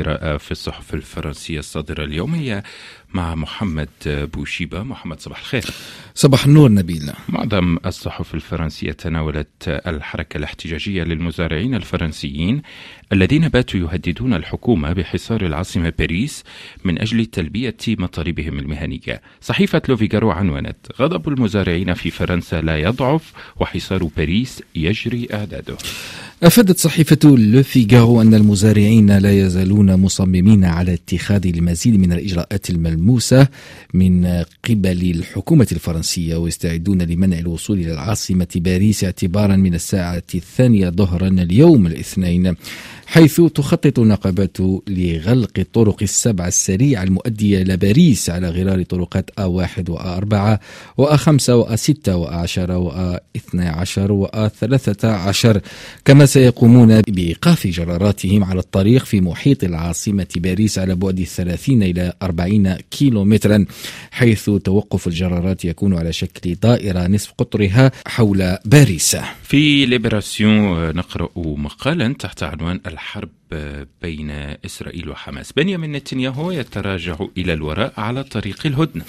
القراءة في الصحف الفرنسية الصادرة اليوم هي مع محمد بوشيبة. محمد صباح الخير. صباح النور نبيل. معظم الصحف الفرنسية تناولت الحركة الاحتجاجية للمزارعين الفرنسيين الذين باتوا يهددون الحكومة بحصار العاصمة باريس من أجل تلبية مطالبهم المهنية. صحيفة لوفيغارو عنونت غضب المزارعين في فرنسا لا يضعف وحصار باريس يجري إعداده. أفادت صحيفة لو فيغارو أن المزارعين لا يزالون مصممين على اتخاذ المزيد من الإجراءات الملموسة من قبل الحكومة الفرنسية ويستعدون لمنع الوصول إلى العاصمة باريس اعتبارا من الساعة الثانية ظهرا اليوم الاثنين. حيث تخطط النقابات لغلق الطرق السبع السريعة المؤدية إلى باريس على غرار طرقات A1 وA4 وA5 وA6 وA10 وA12 وA13 كما سيقومون بإيقاف جراراتهم على الطريق في محيط العاصمة باريس على بعد 30 إلى 40 كيلومترا حيث توقف الجرارات يكون على شكل دائرة نصف قطرها حول باريس. في ليبراسيون نقرأ مقالا تحت عنوان الحرب. بين إسرائيل وحماس. بنيامين نتنياهو يتراجع إلى الوراء على طريق الهدنة.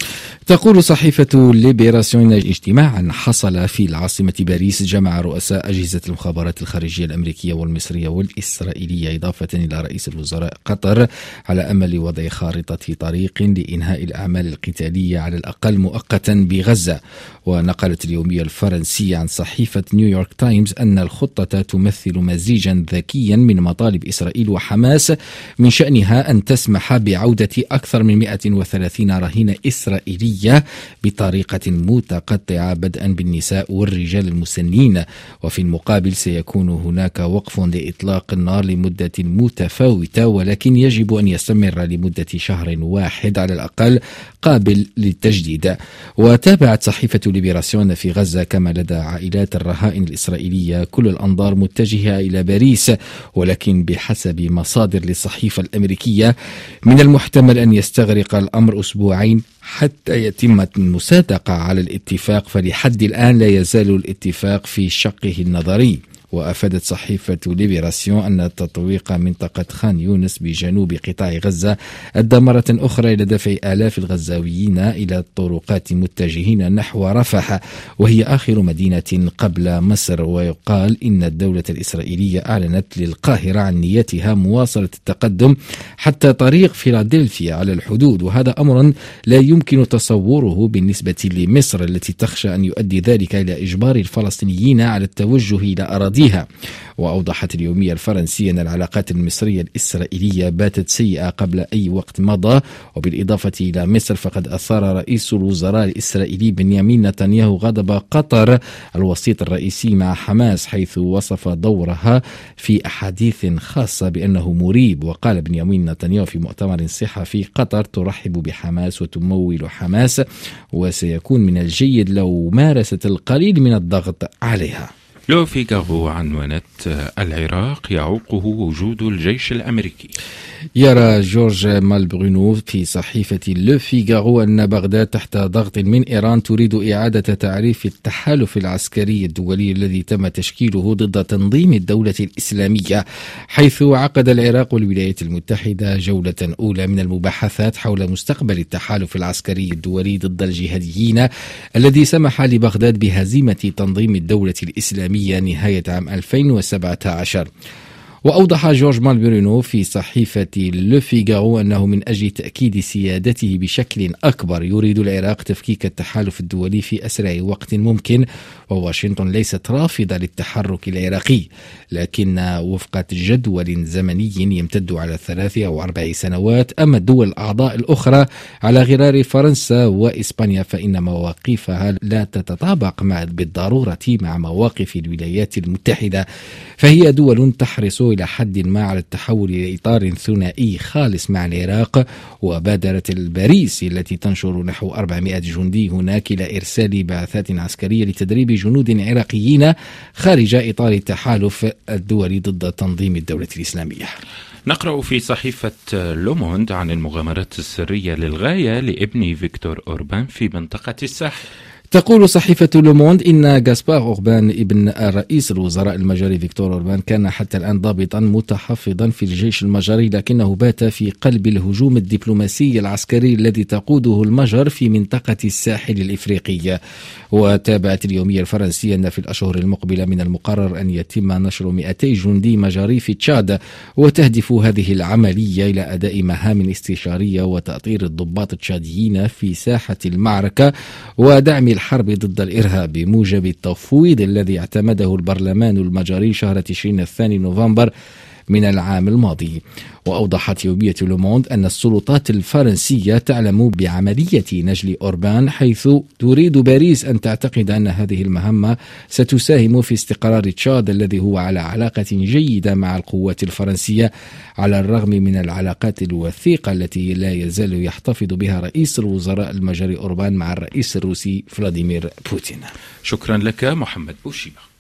تقول صحيفة ليبراسيون اجتماعا حصل في العاصمة باريس جمع رؤساء أجهزة المخابرات الخارجية الأمريكية والمصرية والإسرائيلية إضافة إلى رئيس الوزراء قطر على أمل وضع خارطة طريق لإنهاء الأعمال القتالية على الأقل مؤقتا بغزة. ونقلت اليومية الفرنسية عن صحيفة نيويورك تايمز أن الخطة تمثل مزيجا ذكيا من مطالب إسرائيل وحماس من شأنها أن تسمح بعودة أكثر من 130 رهينة إسرائيلية بطريقة متقطعة بدءا بالنساء والرجال المسنين. وفي المقابل سيكون هناك وقف لإطلاق النار لمدة متفاوتة ولكن يجب أن يستمر لمدة شهر واحد على الأقل قابل للتجديد. وتابعت صحيفة ليبراسيون في غزة كما لدى عائلات الرهائن الإسرائيلية كل الأنظار متجهة إلى باريس ولكن بحسب مصادر للصحيفة الأمريكية من المحتمل أن يستغرق الأمر أسبوعين حتى يتم المصادقة على الاتفاق فلحد الآن لا يزال الاتفاق في شقه النظري. وأفادت صحيفة ليبراسيون أن تطويق منطقة خان يونس بجنوب قطاع غزة أدى مرة أخرى إلى دفع آلاف الغزاويين إلى الطرقات متجهين نحو رفح وهي آخر مدينة قبل مصر. ويقال إن الدولة الإسرائيلية أعلنت للقاهرة عن نيتها مواصلة التقدم حتى طريق فيلادلفيا على الحدود وهذا أمر لا يمكن تصوره بالنسبة لمصر التي تخشى أن يؤدي ذلك إلى إجبار الفلسطينيين على التوجه إلى أراضي أراضيها وأوضحت اليومية الفرنسية أن العلاقات المصرية الإسرائيلية باتت سيئة قبل أي وقت مضى وبالإضافة إلى مصر فقد أثار رئيس الوزراء الإسرائيلي بنيامين نتنياهو غضب قطر الوسيط الرئيسي مع حماس حيث وصف دورها في أحاديث خاصة بأنه مريب. وقال بنيامين نتنياهو في مؤتمر صحفي قطر ترحب بحماس وتمول حماس وسيكون من الجيد لو مارست القليل من الضغط عليها. لو فيغارو عنونت العراق يعوقه وجود الجيش الأمريكي. يرى جورج مالبرونو في صحيفة لو فيغارو أن بغداد تحت ضغط من إيران تريد إعادة تعريف التحالف العسكري الدولي الذي تم تشكيله ضد تنظيم الدولة الإسلامية حيث عقد العراق والولايات المتحدة جولة أولى من المباحثات حول مستقبل التحالف العسكري الدولي ضد الجهاديين الذي سمح لبغداد بهزيمة تنظيم الدولة الإسلامية نهاية عام 2017 وأوضح جورج مالبرينو في صحيفة لو فيغارو أنه من أجل تأكيد سيادته بشكل أكبر يريد العراق تفكيك التحالف الدولي في أسرع وقت ممكن وواشنطن ليست رافضة للتحرك العراقي لكن وفق جدول زمني يمتد على ثلاث أو أربع سنوات أما الدول الأعضاء الأخرى على غرار فرنسا وإسبانيا فإن مواقفها لا تتطابق مع بالضرورة مع مواقف الولايات المتحدة فهي دول تحرص إلى حد ما على التحول إلى إطار ثنائي خالص مع العراق وبادرت باريس التي تنشر نحو 400 جندي هناك إلى إرسال بعثات عسكرية لتدريب جنود عراقيين خارج إطار التحالف الدولي ضد تنظيم الدولة الإسلامية. نقرأ في صحيفة لوموند عن المغامرات السرية للغاية لابن فيكتور أوربان في منطقة الساحل. تقول صحيفة لوموند إن غاسبار أوربان ابن رئيس الوزراء المجري فيكتور أوربان كان حتى الآن ضابطا متحفظا في الجيش المجري لكنه بات في قلب الهجوم الدبلوماسي العسكري الذي تقوده المجر في منطقة الساحل الإفريقي. وتابعت اليومية الفرنسية أن في الأشهر المقبلة من المقرر أن يتم نشر 200 جندي مجري في تشاد وتهدف هذه العملية إلى أداء مهام استشارية وتأطير الضباط التشاديين في ساحة المعركة ودعم الحرب ضد الإرهاب بموجب التفويض الذي اعتمده البرلمان المجري شهر تشرين الثاني نوفمبر من العام الماضي. وأوضحت يومية لوموند أن السلطات الفرنسية تعلم بعملية نجل أوربان حيث تريد باريس أن تعتقد أن هذه المهمة ستساهم في استقرار تشاد الذي هو على علاقة جيدة مع القوات الفرنسية على الرغم من العلاقات الوثيقة التي لا يزال يحتفظ بها رئيس الوزراء المجري أوربان مع الرئيس الروسي فلاديمير بوتين. شكرا لك محمد بوشيبة.